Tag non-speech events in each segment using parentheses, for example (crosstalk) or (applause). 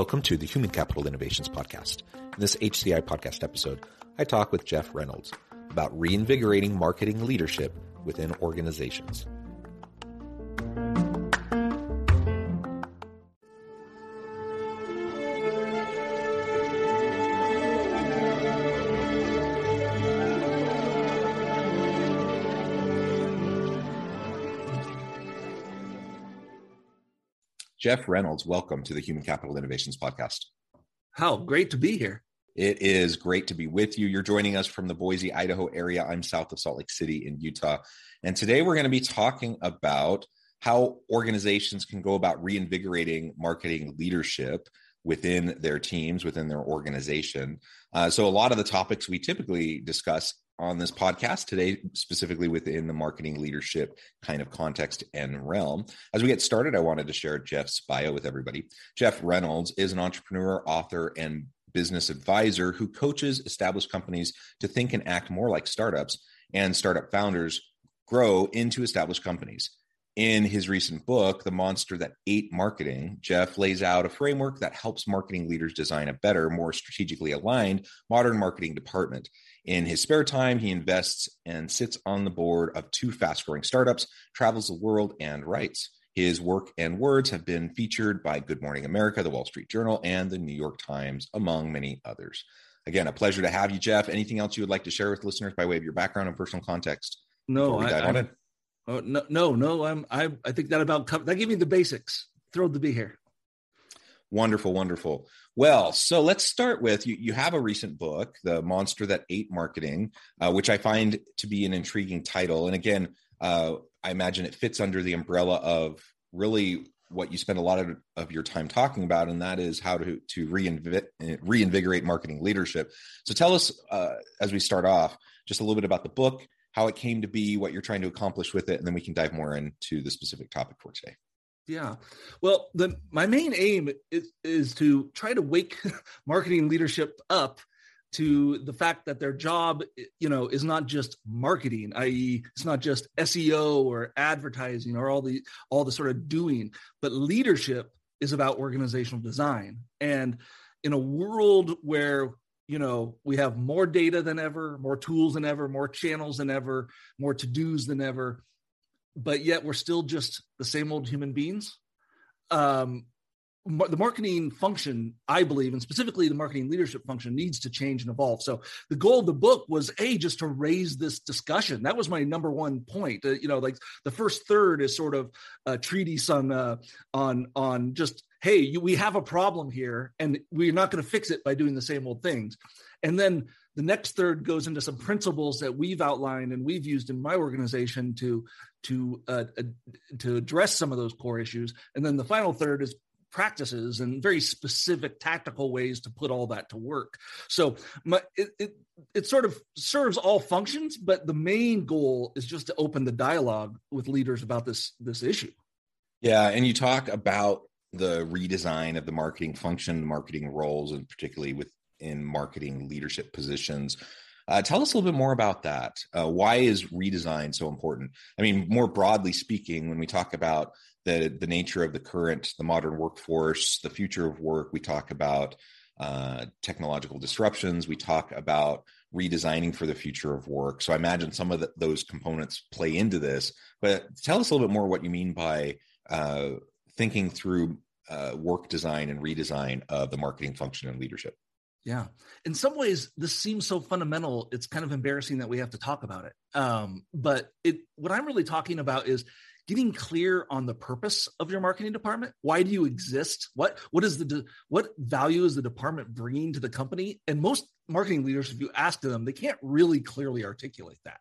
Welcome to the Human Capital Innovations Podcast. In this HCI podcast episode, I talk with Jeff Reynolds about reinvigorating marketing leadership within organizations. Jeff Reynolds, welcome to the Human Capital Innovations Podcast. How great to be here. It is great to be with you. You're joining us from the Boise, Idaho area. I'm south of Salt Lake City in Utah. And today we're going to be talking about how organizations can go about reinvigorating marketing leadership within their teams, within their organization. Uh, so, a lot of the topics we typically discuss on this podcast today, specifically within the marketing leadership kind of context and realm. As we get started, I wanted to share Jeff's bio with everybody. Jeff Reynolds is an entrepreneur, author, and business advisor who coaches established companies to think and act more like startups and startup founders grow into established companies. In his recent book, The Monster That Ate Marketing, Jeff lays out a framework that helps marketing leaders design a better, more strategically aligned modern marketing department. In his spare time, he invests and sits on the board of two fast growing startups, travels the world, and writes. His work and words have been featured by Good Morning America, the Wall Street Journal, and the New York Times, among many others. Again, a pleasure to have you, Jeff. Anything else you would like to share with listeners by way of your background and personal context? No, I, I, oh, no, no, no. I'm, I, I think that about that gave me the basics. Thrilled to be here. Wonderful, wonderful. Well, so let's start with you. You have a recent book, The Monster That Ate Marketing, uh, which I find to be an intriguing title. And again, uh, I imagine it fits under the umbrella of really what you spend a lot of, of your time talking about, and that is how to to reinvig- reinvigorate marketing leadership. So, tell us uh, as we start off just a little bit about the book, how it came to be, what you're trying to accomplish with it, and then we can dive more into the specific topic for today. Yeah. Well, the my main aim is is to try to wake (laughs) marketing leadership up to the fact that their job you know is not just marketing i.e. it's not just SEO or advertising or all the all the sort of doing but leadership is about organizational design and in a world where you know we have more data than ever more tools than ever more channels than ever more to-dos than ever but yet we're still just the same old human beings. Um, the marketing function, I believe, and specifically the marketing leadership function, needs to change and evolve. So the goal of the book was a just to raise this discussion. That was my number one point. Uh, you know, like the first third is sort of a treatise on uh, on on just hey, you, we have a problem here, and we're not going to fix it by doing the same old things. And then the next third goes into some principles that we've outlined and we've used in my organization to to uh, uh, to address some of those core issues. And then the final third is practices and very specific tactical ways to put all that to work. So my, it, it, it sort of serves all functions, but the main goal is just to open the dialogue with leaders about this this issue. Yeah, and you talk about the redesign of the marketing function, marketing roles, and particularly within marketing leadership positions. Uh, tell us a little bit more about that. Uh, why is redesign so important? I mean, more broadly speaking, when we talk about the the nature of the current, the modern workforce, the future of work, we talk about uh, technological disruptions. We talk about redesigning for the future of work. So I imagine some of the, those components play into this. But tell us a little bit more what you mean by uh, thinking through uh, work design and redesign of the marketing function and leadership. Yeah. In some ways, this seems so fundamental. It's kind of embarrassing that we have to talk about it. Um, but it, what I'm really talking about is getting clear on the purpose of your marketing department. Why do you exist? What what is the what value is the department bringing to the company? And most marketing leaders, if you ask them, they can't really clearly articulate that.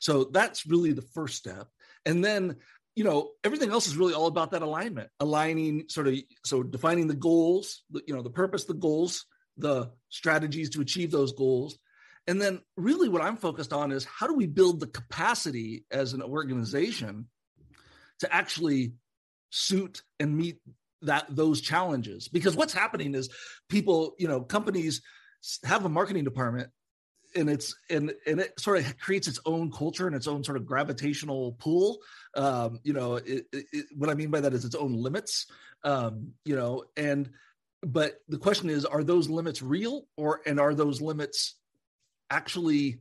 So that's really the first step. And then you know everything else is really all about that alignment aligning sort of so defining the goals you know the purpose the goals the strategies to achieve those goals. And then, really, what I'm focused on is how do we build the capacity as an organization to actually suit and meet that those challenges? Because what's happening is people you know companies have a marketing department and it's and and it sort of creates its own culture and its own sort of gravitational pull. Um you know it, it, what i mean by that is its own limits. Um you know and but the question is are those limits real or and are those limits actually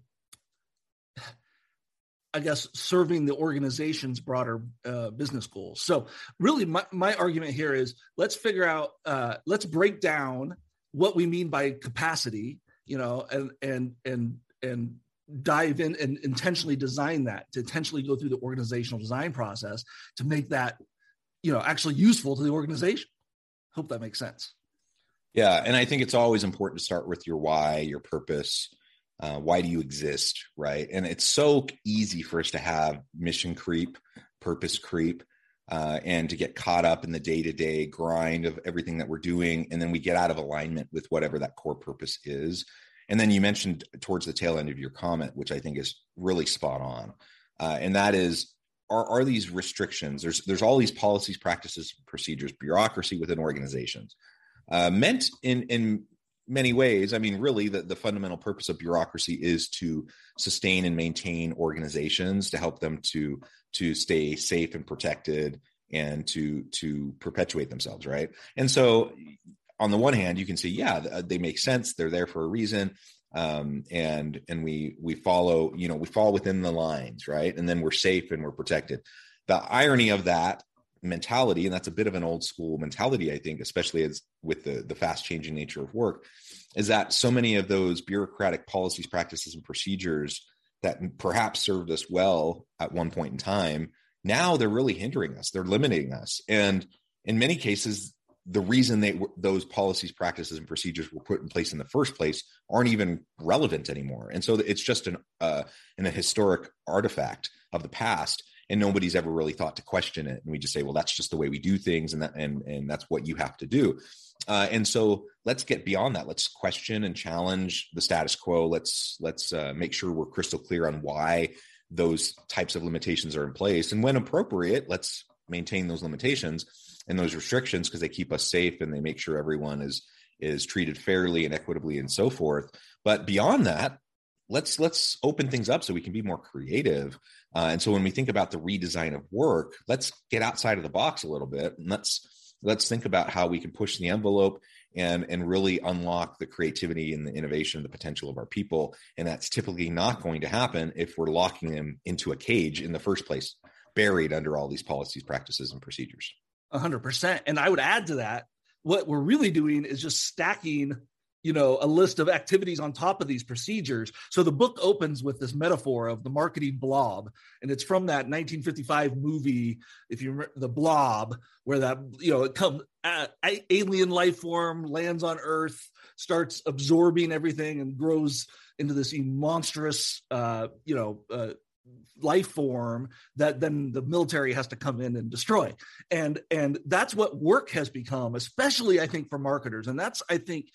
i guess serving the organization's broader uh, business goals? So really my, my argument here is let's figure out uh, let's break down what we mean by capacity you know and and and and dive in and intentionally design that to intentionally go through the organizational design process to make that you know actually useful to the organization. Hope that makes sense yeah, and I think it's always important to start with your why, your purpose. Uh, why do you exist, right? And it's so easy for us to have mission creep, purpose creep, uh, and to get caught up in the day to day grind of everything that we're doing, and then we get out of alignment with whatever that core purpose is. And then you mentioned towards the tail end of your comment, which I think is really spot on, uh, and that is are, are these restrictions? There's there's all these policies, practices, procedures, bureaucracy within organizations uh, meant in in many ways. I mean, really, the, the fundamental purpose of bureaucracy is to sustain and maintain organizations to help them to to stay safe and protected and to to perpetuate themselves, right? And so, on the one hand, you can see, yeah, they make sense. They're there for a reason um, and and we we follow you know we fall within the lines right and then we're safe and we're protected the irony of that mentality and that's a bit of an old school mentality i think especially as with the the fast changing nature of work is that so many of those bureaucratic policies practices and procedures that perhaps served us well at one point in time now they're really hindering us they're limiting us. And in many cases the reason they those policies practices and procedures were put in place in the first place aren't even relevant anymore. And so it's just an uh, an a historic artifact of the past and nobody's ever really thought to question it. And we just say well that's just the way we do things and that and and that's what you have to do. Uh, and so let's get beyond that. Let's question and challenge the status quo. Let's let's uh, make sure we're crystal clear on why those types of limitations are in place. And when appropriate let's maintain those limitations and those restrictions because they keep us safe and they make sure everyone is is treated fairly and equitably and so forth. But beyond that let's let's open things up so we can be more creative uh, and so when we think about the redesign of work let's get outside of the box a little bit and let's let's think about how we can push the envelope and and really unlock the creativity and the innovation and the potential of our people. And that's typically not going to happen if we're locking them into a cage in the first place buried under all these policies practices and procedures. 100% and i would add to that what we're really doing is just stacking you know a list of activities on top of these procedures. So the book opens with this metaphor of the marketing blob and it's from that 1955 movie if you remember the blob where that you know it comes alien life form lands on earth starts absorbing everything and grows into this monstrous uh, you know uh, life form that then the military has to come in and destroy. And and that's what work has become especially i think for marketers. And that's i think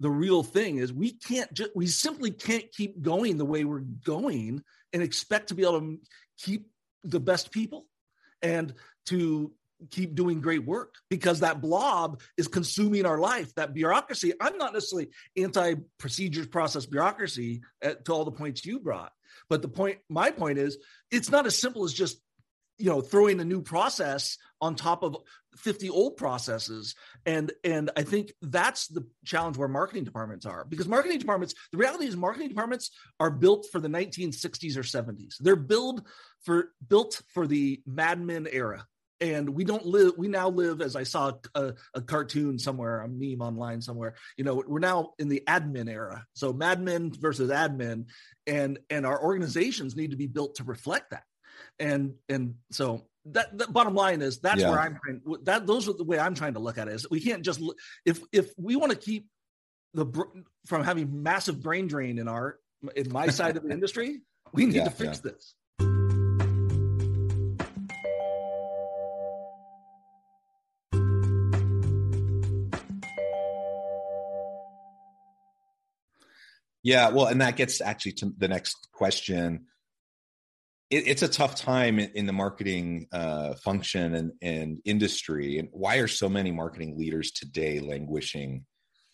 the real thing is we can't just we simply can't keep going the way we're going and expect to be able to keep the best people and to keep doing great work because that blob is consuming our life. That bureaucracy i'm not necessarily anti procedures process bureaucracy at, to all the points you brought but the point my point is it's not as simple as just you know throwing a new process on top of 50 old processes. And and i think that's the challenge where marketing departments are because marketing departments the reality is marketing departments are built for the 1960s or 70s they're built for built for the Mad Men era. And we don't live we now live as i saw a, a, cartoon somewhere a meme online somewhere you know we're now in the admin era. So madmen versus admin and and our organizations need to be built to reflect that and and so that the bottom line is that's yeah. where i'm trying that those are the way i'm trying to look at it is we can't just if if we want to keep the from having massive brain drain in our in my side of the (laughs) industry we need yeah, to fix yeah. this Yeah, well, and that gets actually to the next question. It, it's a tough time in, in the marketing uh, function and, and industry. And why are so many marketing leaders today languishing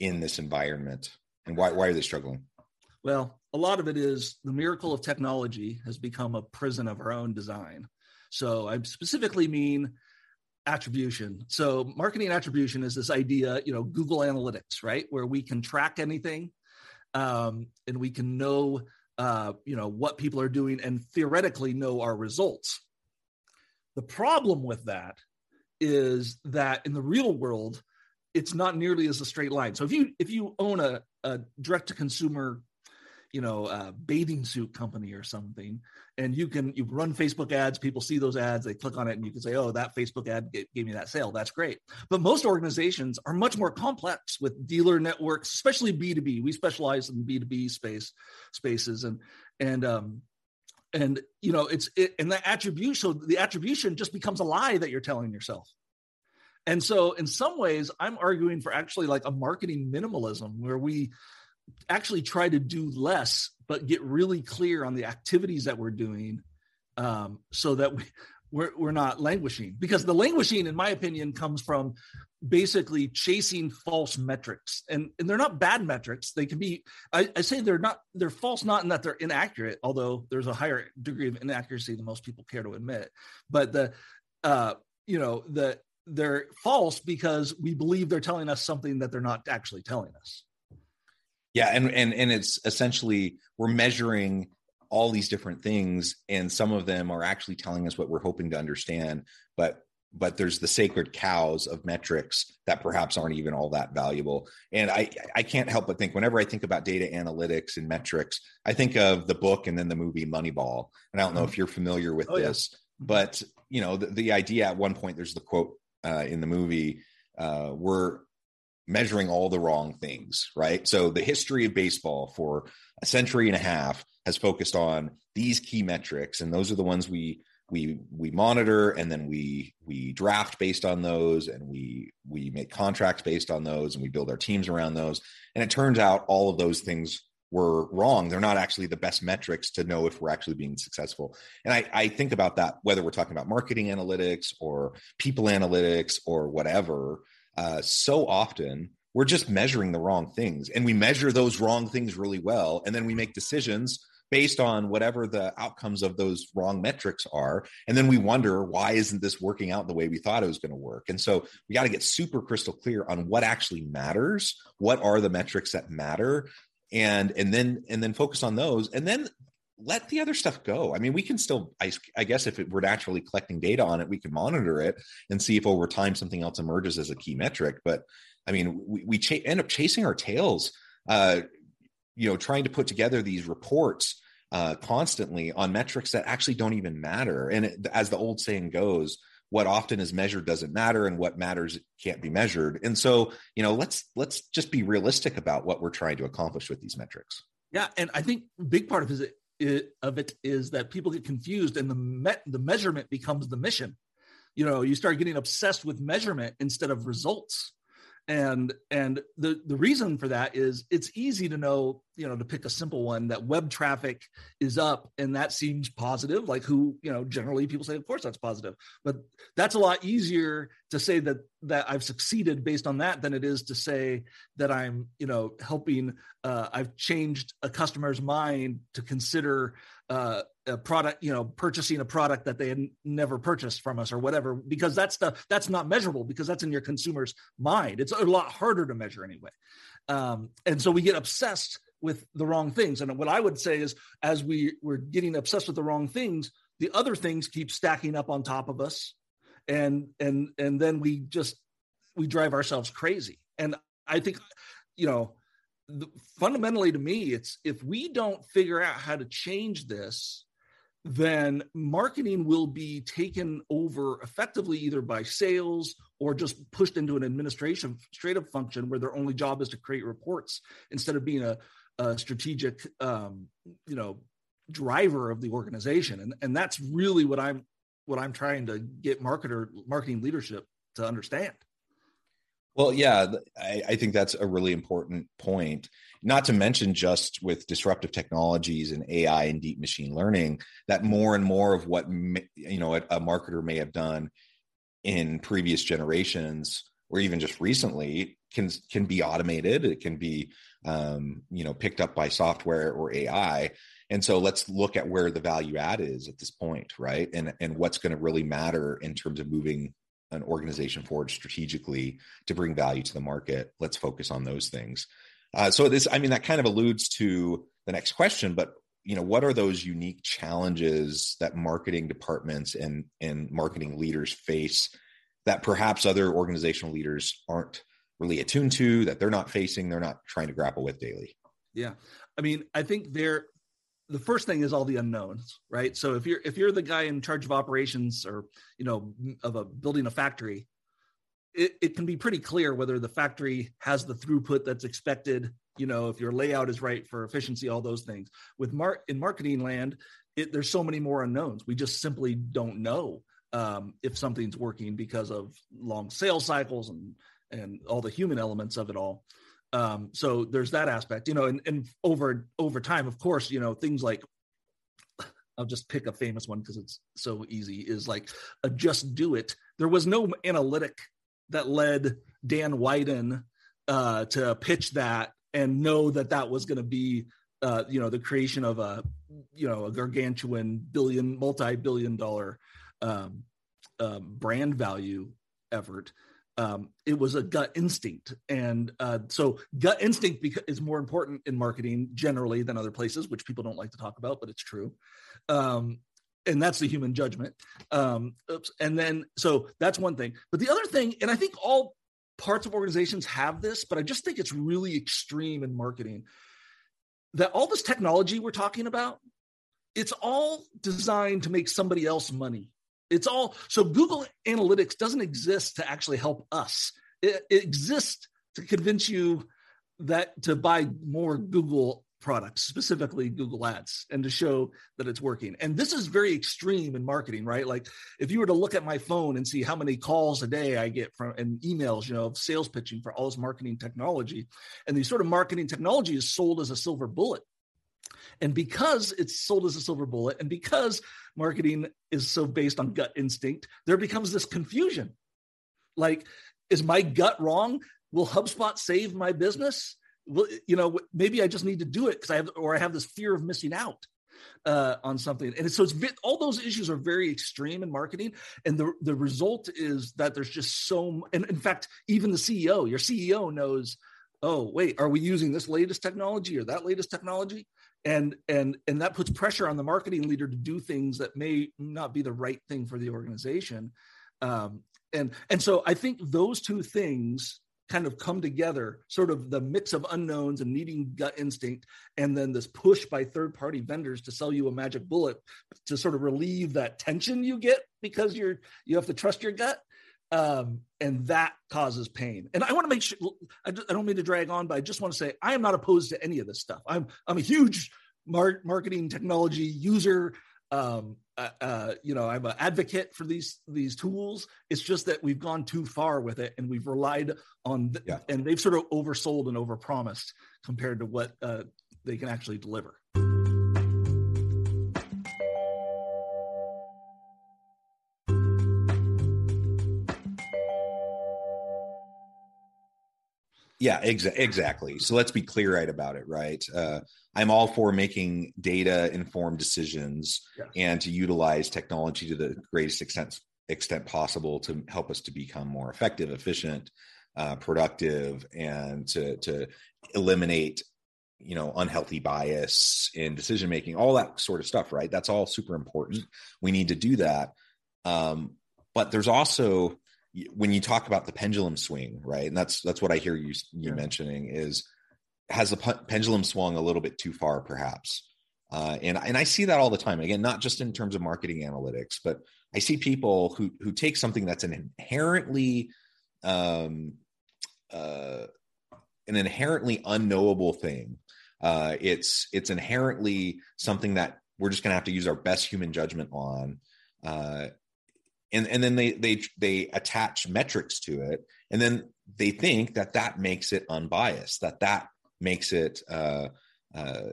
in this environment? And why, why are they struggling? Well, a lot of it is the miracle of technology has become a prison of our own design. So I specifically mean attribution. So marketing attribution is this idea, you know, Google Analytics, right? Where we can track anything um, and we can know uh, you know what people are doing and theoretically know our results. The problem with that is that in the real world it's not nearly as a straight line. So if you if you own a, a direct to consumer you know a bathing suit company or something. And you can you run facebook ads people see those ads they click on it and you can say oh that facebook ad gave, gave me that sale. That's great. But most organizations are much more complex with dealer networks especially b2b we specialize in b2b space spaces and and um and you know it's it, and the attribution so the attribution just becomes a lie that you're telling yourself. And so in some ways i'm arguing for actually like a marketing minimalism where we actually try to do less, but get really clear on the activities that we're doing um, so that we, we're, we're not languishing. Because the languishing, in my opinion, comes from basically chasing false metrics. And, and they're not bad metrics. They can be, I, I say they're not, they're false, not in that they're inaccurate, although there's a higher degree of inaccuracy than most people care to admit. But the, uh, you know, the, they're false because we believe they're telling us something that they're not actually telling us. Yeah, and and and it's essentially we're measuring all these different things and some of them are actually telling us what we're hoping to understand, but but there's the sacred cows of metrics that perhaps aren't even all that valuable. And I I can't help but think whenever I think about data analytics and metrics, I think of the book and then the movie Moneyball. And I don't know mm-hmm. if you're familiar with oh, this, yeah. but you know the, the idea at one point there's the quote uh, in the movie uh, we're measuring all the wrong things, right? So the history of baseball for a century and a half has focused on these key metrics, and those are the ones we we we monitor, and then we we draft based on those, and we we make contracts based on those, and we build our teams around those. And it turns out all of those things were wrong. They're not actually the best metrics to know if we're actually being successful. And I, I think about that whether we're talking about marketing analytics or people analytics or whatever uh, so often we're just measuring the wrong things. And we measure those wrong things really well. And then we make decisions based on whatever the outcomes of those wrong metrics are. And then we wonder why isn't this working out the way we thought it was going to work? And so we got to get super crystal clear on what actually matters what are the metrics that matter and and then and then focus on those. And then let the other stuff go. I mean, we can still, I, I, guess, if it, we're naturally collecting data on it, we can monitor it and see if over time something else emerges as a key metric. But I mean, we, we ch- end up chasing our tails, uh, you know, trying to put together these reports uh, constantly on metrics that actually don't even matter. And it, as the old saying goes, what often is measured doesn't matter and what matters can't be measured and so you know let's let's just be realistic about what we're trying to accomplish with these metrics yeah and i think big part of it it, of it is that people get confused and the the measurement becomes the mission. You know you start getting obsessed with measurement instead of results and and the the reason for that is it's easy to know you know to pick a simple one that web traffic is up and that seems positive. Like who you know generally people say of course that's positive. But that's a lot easier to say that that i've succeeded based on that than it is to say that i'm you know helping uh, i've changed a customer's mind to consider uh, a product you know purchasing a product that they had never purchased from us or whatever because that's the that's not measurable because that's in your consumer's mind. It's a lot harder to measure anyway. Um, and so we get obsessed with the wrong things. And what i would say is as we we're getting obsessed with the wrong things the other things keep stacking up on top of us. And and and then we just we drive ourselves crazy. And i think you know fundamentally to me it's if we don't figure out how to change this then marketing will be taken over effectively either by sales or just pushed into an administration administrative function where their only job is to create reports instead of being a, a strategic um, you know driver of the organization. And, and that's really what i'm what i'm trying to get marketer marketing leadership to understand well, yeah, I, I, think that's a really important point. Not to mention, just with disruptive technologies and AI and deep machine learning, that more and more of what you know a, a marketer may have done in previous generations, or even just recently, can can be automated. It can be um, you know picked up by software or AI. And so let's look at where the value add is at this point, right? And and what's going to really matter in terms of moving an organization forward strategically to bring value to the market. Let's focus on those things. Uh, so this i mean that kind of alludes to the next question but you know what are those unique challenges that marketing departments and and marketing leaders face that perhaps other organizational leaders aren't really attuned to that they're not facing they're not trying to grapple with daily? Yeah. I mean i think there the first thing is all the unknowns right? So if you're if you're the guy in charge of operations or you know of a building a factory it, it can be pretty clear whether the factory has the throughput that's expected you know if your layout is right for efficiency all those things. With mar- in marketing land it, there's so many more unknowns. We just simply don't know um, if something's working because of long sales cycles and and all the human elements of it all um, so there's that aspect, you know, and, and over over time, of course, you know, things like I'll just pick a famous one because it's so easy, is like a just do it. There was no analytic that led Dan Wieden uh, to pitch that and know that that was going to be, uh, you know, the creation of a, you know, a gargantuan billion, multi-billion dollar um, um, brand value effort um, it was a gut instinct. And uh, so gut instinct is more important in marketing generally than other places which people don't like to talk about but it's true. Um, and that's the human judgment. Um, oops. and then so that's one thing. But the other thing and i think all parts of organizations have this but i just think it's really extreme in marketing that all this technology we're talking about it's all designed to make somebody else money it's all so Google Analytics doesn't exist to actually help us. It, it exists to convince you that to buy more Google products, specifically Google Ads, and to show that it's working. And this is very extreme in marketing, right? Like if you were to look at my phone and see how many calls a day I get from and emails, you know, of sales pitching for all this marketing technology, and the sort of marketing technology is sold as a silver bullet. And because it's sold as a silver bullet, and because marketing is so based on gut instinct, there becomes this confusion. Like, is my gut wrong? Will HubSpot save my business? Well, you know, maybe I just need to do it because I have, or I have this fear of missing out uh, on something. And so it's all those issues are very extreme in marketing, and the the result is that there's just so. And in fact, even the CEO, your CEO knows. Oh, wait, are we using this latest technology or that latest technology? And and and that puts pressure on the marketing leader to do things that may not be the right thing for the organization. Um, and and so i think those two things kind of come together sort of the mix of unknowns and needing gut instinct and then this push by third party vendors to sell you a magic bullet to sort of relieve that tension you get because you're you have to trust your gut um, and that causes pain. And I want to make sure I, I, don't mean to drag on, but I just want to say I am not opposed to any of this stuff. I'm I'm a huge mar- marketing technology user. Um, uh, uh, you know, I'm an advocate for these these tools. It's just that we've gone too far with it, and we've relied on, th- yeah. and they've sort of oversold and overpromised compared to what uh, they can actually deliver. Yeah, exa- exactly. So let's be clear right about it, right? Uh, I'm all for making data informed decisions and to utilize technology to the greatest extent extent possible to help us to become more effective, efficient, uh, productive, and to to eliminate you know unhealthy bias in decision making all that sort of stuff right that's all super important we need to do that um, but there's also when you talk about the pendulum swing right and that's that's what i hear you you Yeah. mentioning is has the pendulum swung a little bit too far perhaps uh, and and I see that all the time. Again, not just in terms of marketing analytics, but I see people who who take something that's an inherently um, uh, an inherently unknowable thing. Uh, it's it's inherently something that we're just going to have to use our best human judgment on, uh, and and then they they they attach metrics to it, and then they think that that makes it unbiased, that that makes it uh, uh,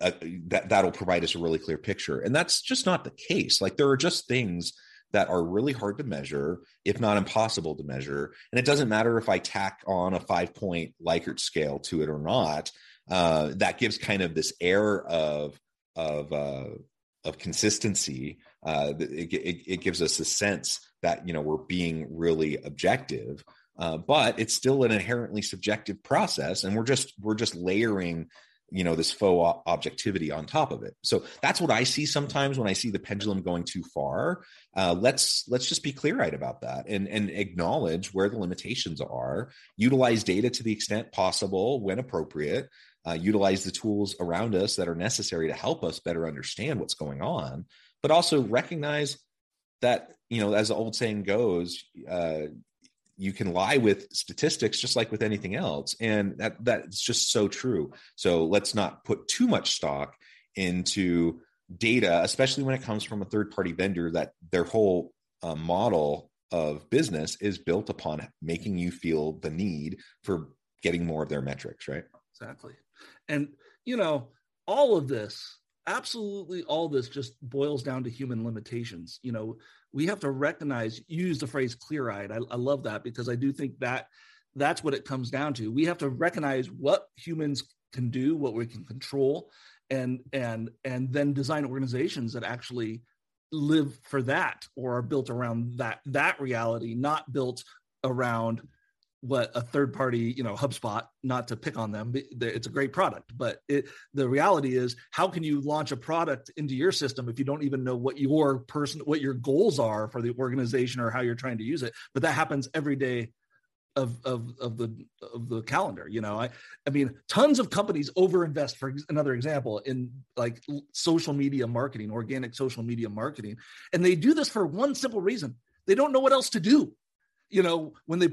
uh, that that'll provide us a really clear picture, and that's just not the case. Like there are just things that are really hard to measure, if not impossible to measure. And it doesn't matter if I tack on a five point Likert scale to it or not. Uh, that gives kind of this air of of uh, of consistency. Uh, it, it, it gives us a sense that you know we're being really objective. Uh, but it's still an inherently subjective process, and we're just we're just layering you know this faux objectivity on top of it so that's what i see sometimes when i see the pendulum going too far uh, let's let's just be clear-eyed about that and and acknowledge where the limitations are utilize data to the extent possible when appropriate uh, utilize the tools around us that are necessary to help us better understand what's going on but also recognize that you know as the old saying goes uh, you can lie with statistics just like with anything else. And that that's just so true. So let's not put too much stock into data especially when it comes from a third party vendor that their whole uh, model of business is built upon making you feel the need for getting more of their metrics right? Exactly. And you know all of this absolutely all this just boils down to human limitations you know? We have to recognize use the phrase clear-eyed I, I, love that because i do think that that's what it comes down to. We have to recognize what humans can do what we can control and and and then design organizations that actually live for that or are built around that that reality not built around what a third party you know hubspot not to pick on them it's a great product but it, the reality is how can you launch a product into your system if you don't even know what your person what your goals are for the organization or how you're trying to use it? But that happens every day of of of the of the calendar you know? I i mean tons of companies overinvest for another example in like social media marketing organic social media marketing and they do this for one simple reason. They don't know what else to do you know when they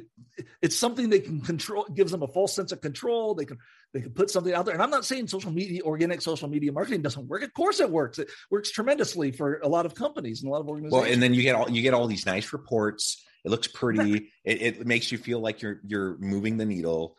it's something they can control gives them a false sense of control. They can they can put something out there. And i'm not saying social media organic social media marketing doesn't work. Of course it works. It works tremendously for a lot of companies and a lot of organizations well and then you get all you get all these nice reports. It looks pretty. (laughs) It, it makes you feel like you're you're moving the needle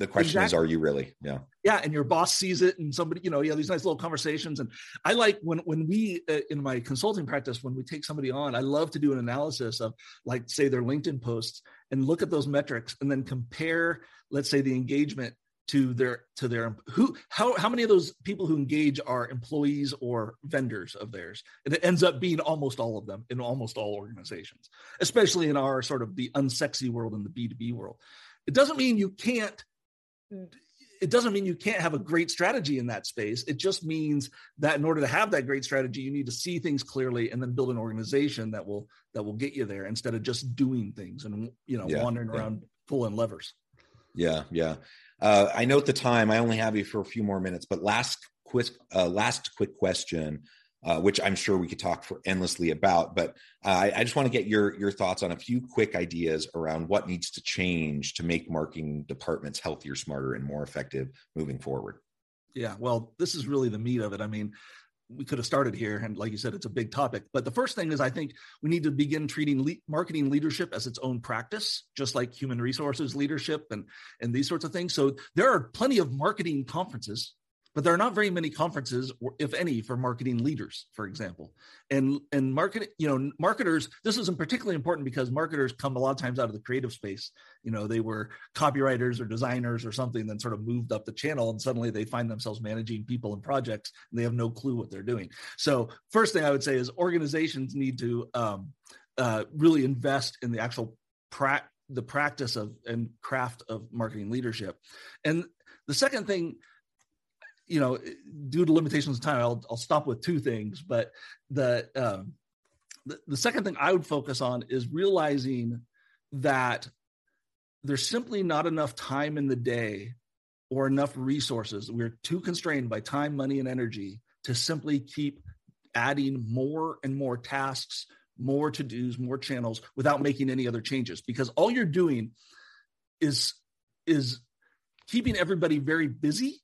the question exactly. is are you really? Yeah. Yeah and your boss sees it and somebody you know have these nice little conversations. And i like when when we uh, in my consulting practice when we take somebody on i love to do an analysis of like say their linkedin posts and look at those metrics and then compare let's say the engagement to their to their who how how many of those people who engage are employees or vendors of theirs? And it ends up being almost all of them in almost all organizations especially in our sort of the unsexy world in the b2b world. It doesn't mean you can't it doesn't mean you can't have a great strategy in that space. It just means that in order to have that great strategy, you need to see things clearly and then build an organization that will that will get you there instead of just doing things and you know yeah, wandering yeah. around pulling levers. Yeah, yeah. Uh, I note the time. I only have you for a few more minutes, but last quick uh, last quick question uh, which I'm sure we could talk for endlessly about. But uh, I, I, just want to get your your thoughts on a few quick ideas around what needs to change to make marketing departments healthier, smarter, and more effective moving forward. Yeah, well, this is really the meat of it. I mean, we could have started here, and like you said, it's a big topic. But the first thing is, I think we need to begin treating le- marketing leadership as its own practice, just like human resources leadership and and these sorts of things. So there are plenty of marketing conferences but there are not very many conferences if any for marketing leaders for example. And and market you know marketers this isn't particularly important because marketers come a lot of times out of the creative space. You know they were copywriters or designers or something then sort of moved up the channel and suddenly they find themselves managing people and projects and they have no clue what they're doing. So first thing i would say is organizations need to um, uh, really invest in the actual pra- the practice of and craft of marketing leadership. And the second thing you know, due to limitations of time, I'll, I'll stop with two things. But the, um, the the second thing I would focus on is realizing that there's simply not enough time in the day or enough resources. We're too constrained by time, money, and energy to simply keep adding more and more tasks, more to dos, more channels without making any other changes. Because all you're doing is is keeping everybody very busy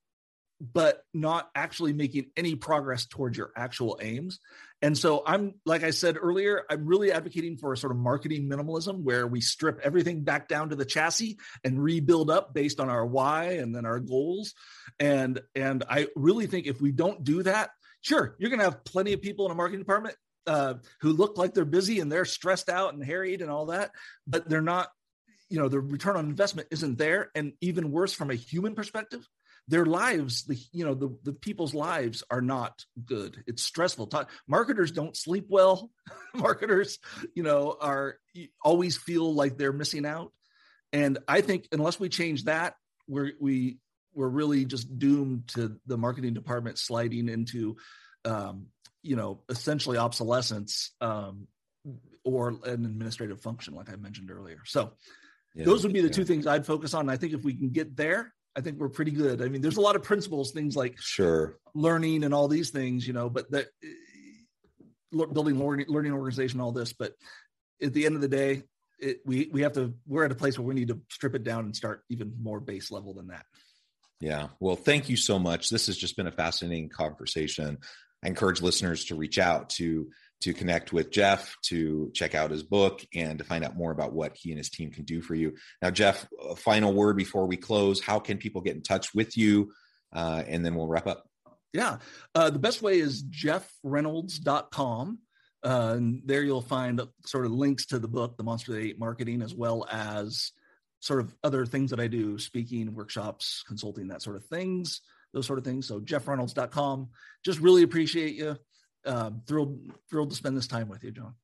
but not actually making any progress towards your actual aims. And so I'm like I said earlier, I'm really advocating for a sort of marketing minimalism where we strip everything back down to the chassis and rebuild up based on our why and then our goals. And and I really think if we don't do that, sure, you're going to have plenty of people in a marketing department uh, who look like they're busy and they're stressed out and harried and all that, but they're not you know the return on investment isn't there and even worse from a human perspective their lives the you know the, the people's lives are not good. It's stressful. Marketers don't sleep well. (laughs) Marketers you know are always feel like they're missing out. And i think unless we change that we're we we're really just doomed to the marketing department sliding into um, you know essentially obsolescence um, or an administrative function like i mentioned earlier. So yeah, those would be the yeah. two things i'd focus on. I think if we can get there I think we're pretty good. I mean, there's a lot of principles, things like sure learning and all these things, you know, but that eh, building learning, learning organization, all this. But at the end of the day, it, we we have to we're at a place where we need to strip it down and start even more base level than that. Yeah. Well, thank you so much. This has just been a fascinating conversation. I encourage listeners to reach out to to connect with Jeff, to check out his book, and to find out more about what he and his team can do for you. Now, Jeff, a final word before we close. How can people get in touch with you? Uh, and then we'll wrap up. Yeah. Uh, the best way is jeffreynolds.com. Uh, and there you'll find sort of links to the book, The Monster Ate Marketing, as well as sort of other things that I do, speaking, workshops, consulting, that sort of things, those sort of things. So jeffreynolds.com. Just really appreciate you uh, thrilled thrilled to spend this time with you, John.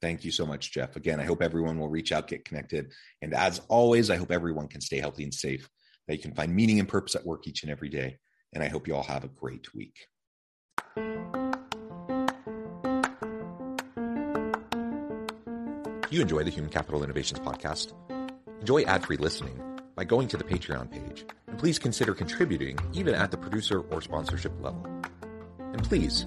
Thank you so much, Jeff. Again, I hope everyone will reach out, get connected. And as always, I hope everyone can stay healthy and safe, that you can find meaning and purpose at work each and every day. And I hope you all have a great week. you enjoy the Human Capital Innovations podcast? Enjoy ad free listening by going to the Patreon page. And please consider contributing even at the producer or sponsorship level. And please